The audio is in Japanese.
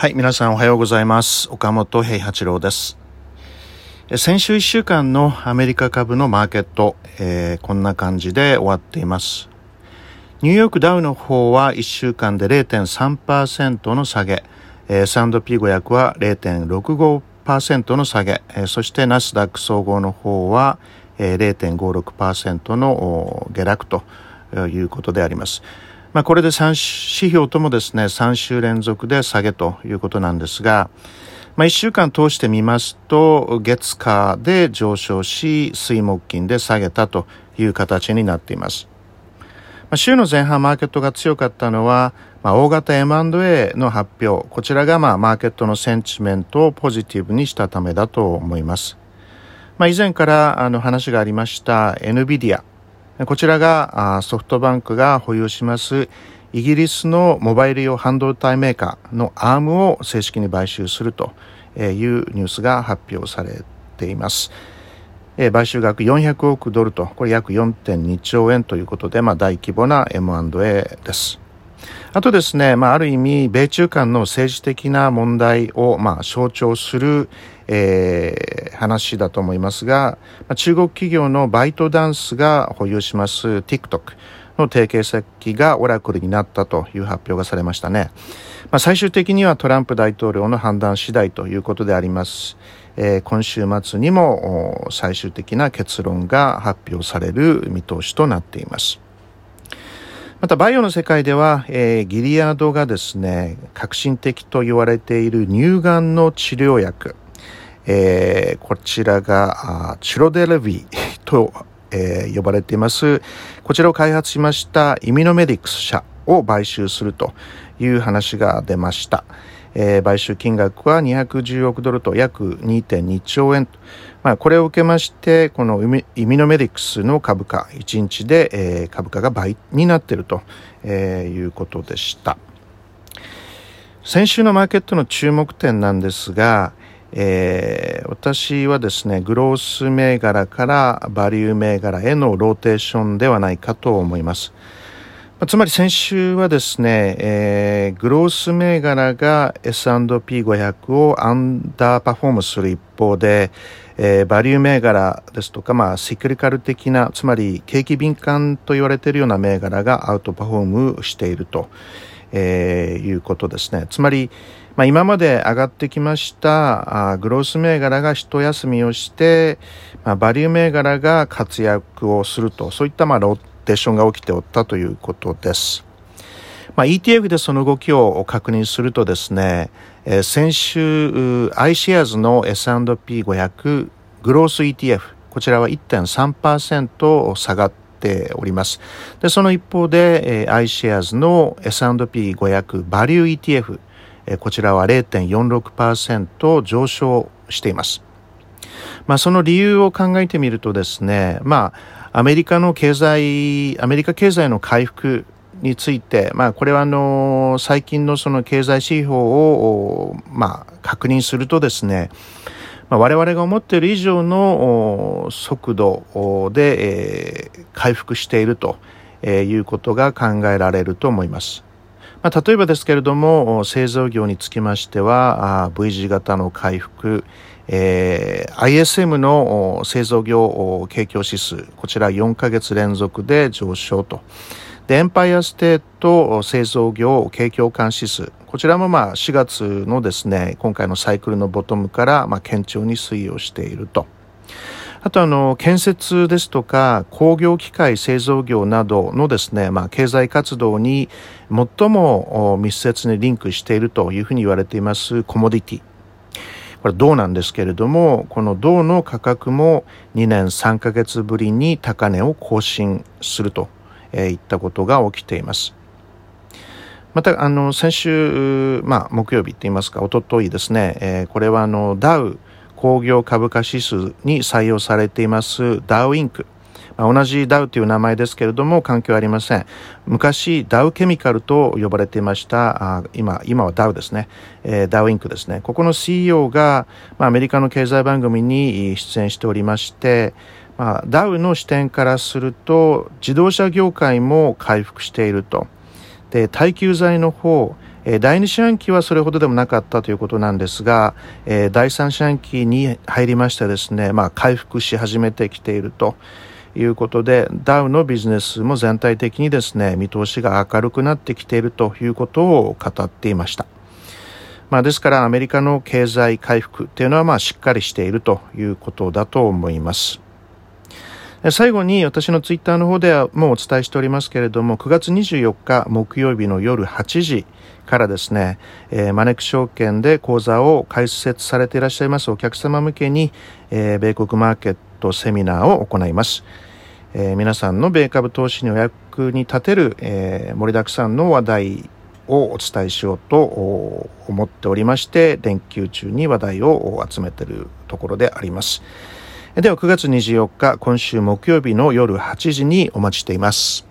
はい、皆さんおはようございます。岡本平八郎です。先週1週間のアメリカ株のマーケット、えー、こんな感じで終わっています。ニューヨークダウの方は1週間で0.3%の下げ、えー、S&P500 は0.65%の下げ、えー、そしてナスダック総合の方は、えー、0.56%の下落ということであります。まあ、これで3指標ともですね、3週連続で下げということなんですが、まあ、1週間通してみますと、月火で上昇し、水木金で下げたという形になっています。まあ、週の前半マーケットが強かったのは、まあ、大型 M&A の発表、こちらがまあマーケットのセンチメントをポジティブにしたためだと思います。まあ、以前からあの話がありました NVIDIA、こちらがソフトバンクが保有しますイギリスのモバイル用半導体メーカーのアームを正式に買収するというニュースが発表されています。買収額400億ドルと、これ約4.2兆円ということで、まあ大規模な M&A です。あとですね、まあある意味、米中間の政治的な問題を、まあ象徴する、えー、話だと思いますが、中国企業のバイトダンスが保有します TikTok の提携先がオラクルになったという発表がされましたね。まあ、最終的にはトランプ大統領の判断次第ということであります。えー、今週末にも最終的な結論が発表される見通しとなっています。また、バイオの世界では、えー、ギリアードがですね、革新的と言われている乳がんの治療薬、えー、こちらがチロデルビ と、えー、呼ばれています。こちらを開発しましたイミノメディクス社を買収するという話が出ました。えー、買収金額は210億ドルと約2.2兆円。まあ、これを受けまして、このイミノメディクスの株価、1日で、えー、株価が倍になっていると、えー、いうことでした。先週のマーケットの注目点なんですが、えー、私はですね、グロース銘柄からバリュー銘柄へのローテーションではないかと思います。つまり先週はですね、えー、グロース銘柄が S&P500 をアンダーパフォームする一方で、えー、バリュー銘柄ですとか、まあ、 cyclical 的な、つまり景気敏感と言われているような銘柄がアウトパフォームしていると、えー、いうことですね。つまり、まあ、今まで上がってきましたあグロース銘柄が一休みをして、まあ、バリュー銘柄が活躍をすると、そういったまあローテーションが起きておったということです。まあ、ETF でその動きを確認するとですね、えー、先週 iShares の S&P500 グロース ETF、こちらは1.3%下がっております。で、その一方で、えー、iShares の S&P500 バリュー ETF、えーこちらは0.46%上昇しています。まあ、その理由を考えてみるとですね、まあ、アメリカの経済、アメリカ経済の回復について、まあ、これはあの、最近のその経済指標を、まあ、確認するとですね、まあ、我々が思っている以上の速度で、えー、回復しているということが考えられると思います。まあ、例えばですけれども、製造業につきましては、V 字型の回復、えー、ISM の製造業景況指数、こちら4ヶ月連続で上昇と。で、エンパイアステート製造業景況感指数、こちらもまあ4月のですね、今回のサイクルのボトムからまあ堅調に推移をしていると。あとあの、建設ですとか工業機械製造業などのですね、まあ経済活動に最も密接にリンクしているというふうに言われていますコモディティ。これ銅なんですけれども、この銅の価格も2年3ヶ月ぶりに高値を更新するとえいったことが起きています。また、あの、先週、まあ、木曜日って言いますか、おとといですね、え、これはあの、ダウ、工業株価指数に採用されていますダウインク。同じダウという名前ですけれども関係はありません。昔ダウケミカルと呼ばれていました、今、今はダウですね、えー、ダウインクですね。ここの CEO が、まあ、アメリカの経済番組に出演しておりまして、まあ、ダウの視点からすると自動車業界も回復していると。で、耐久財の方、第2四半期はそれほどでもなかったということなんですが、第3四半期に入りましてですね、まあ、回復し始めてきているということで、ダウのビジネスも全体的にですね、見通しが明るくなってきているということを語っていました。まあ、ですからアメリカの経済回復っていうのはまあしっかりしているということだと思います。最後に私のツイッターの方ではもうお伝えしておりますけれども、9月24日木曜日の夜8時からですね、えー、マネック証券で講座を開設されていらっしゃいますお客様向けに、えー、米国マーケットセミナーを行います。えー、皆さんの米株投資にお役に立てる、えー、盛りだくさんの話題をお伝えしようと思っておりまして、連休中に話題を集めているところであります。では9月24日、今週木曜日の夜8時にお待ちしています。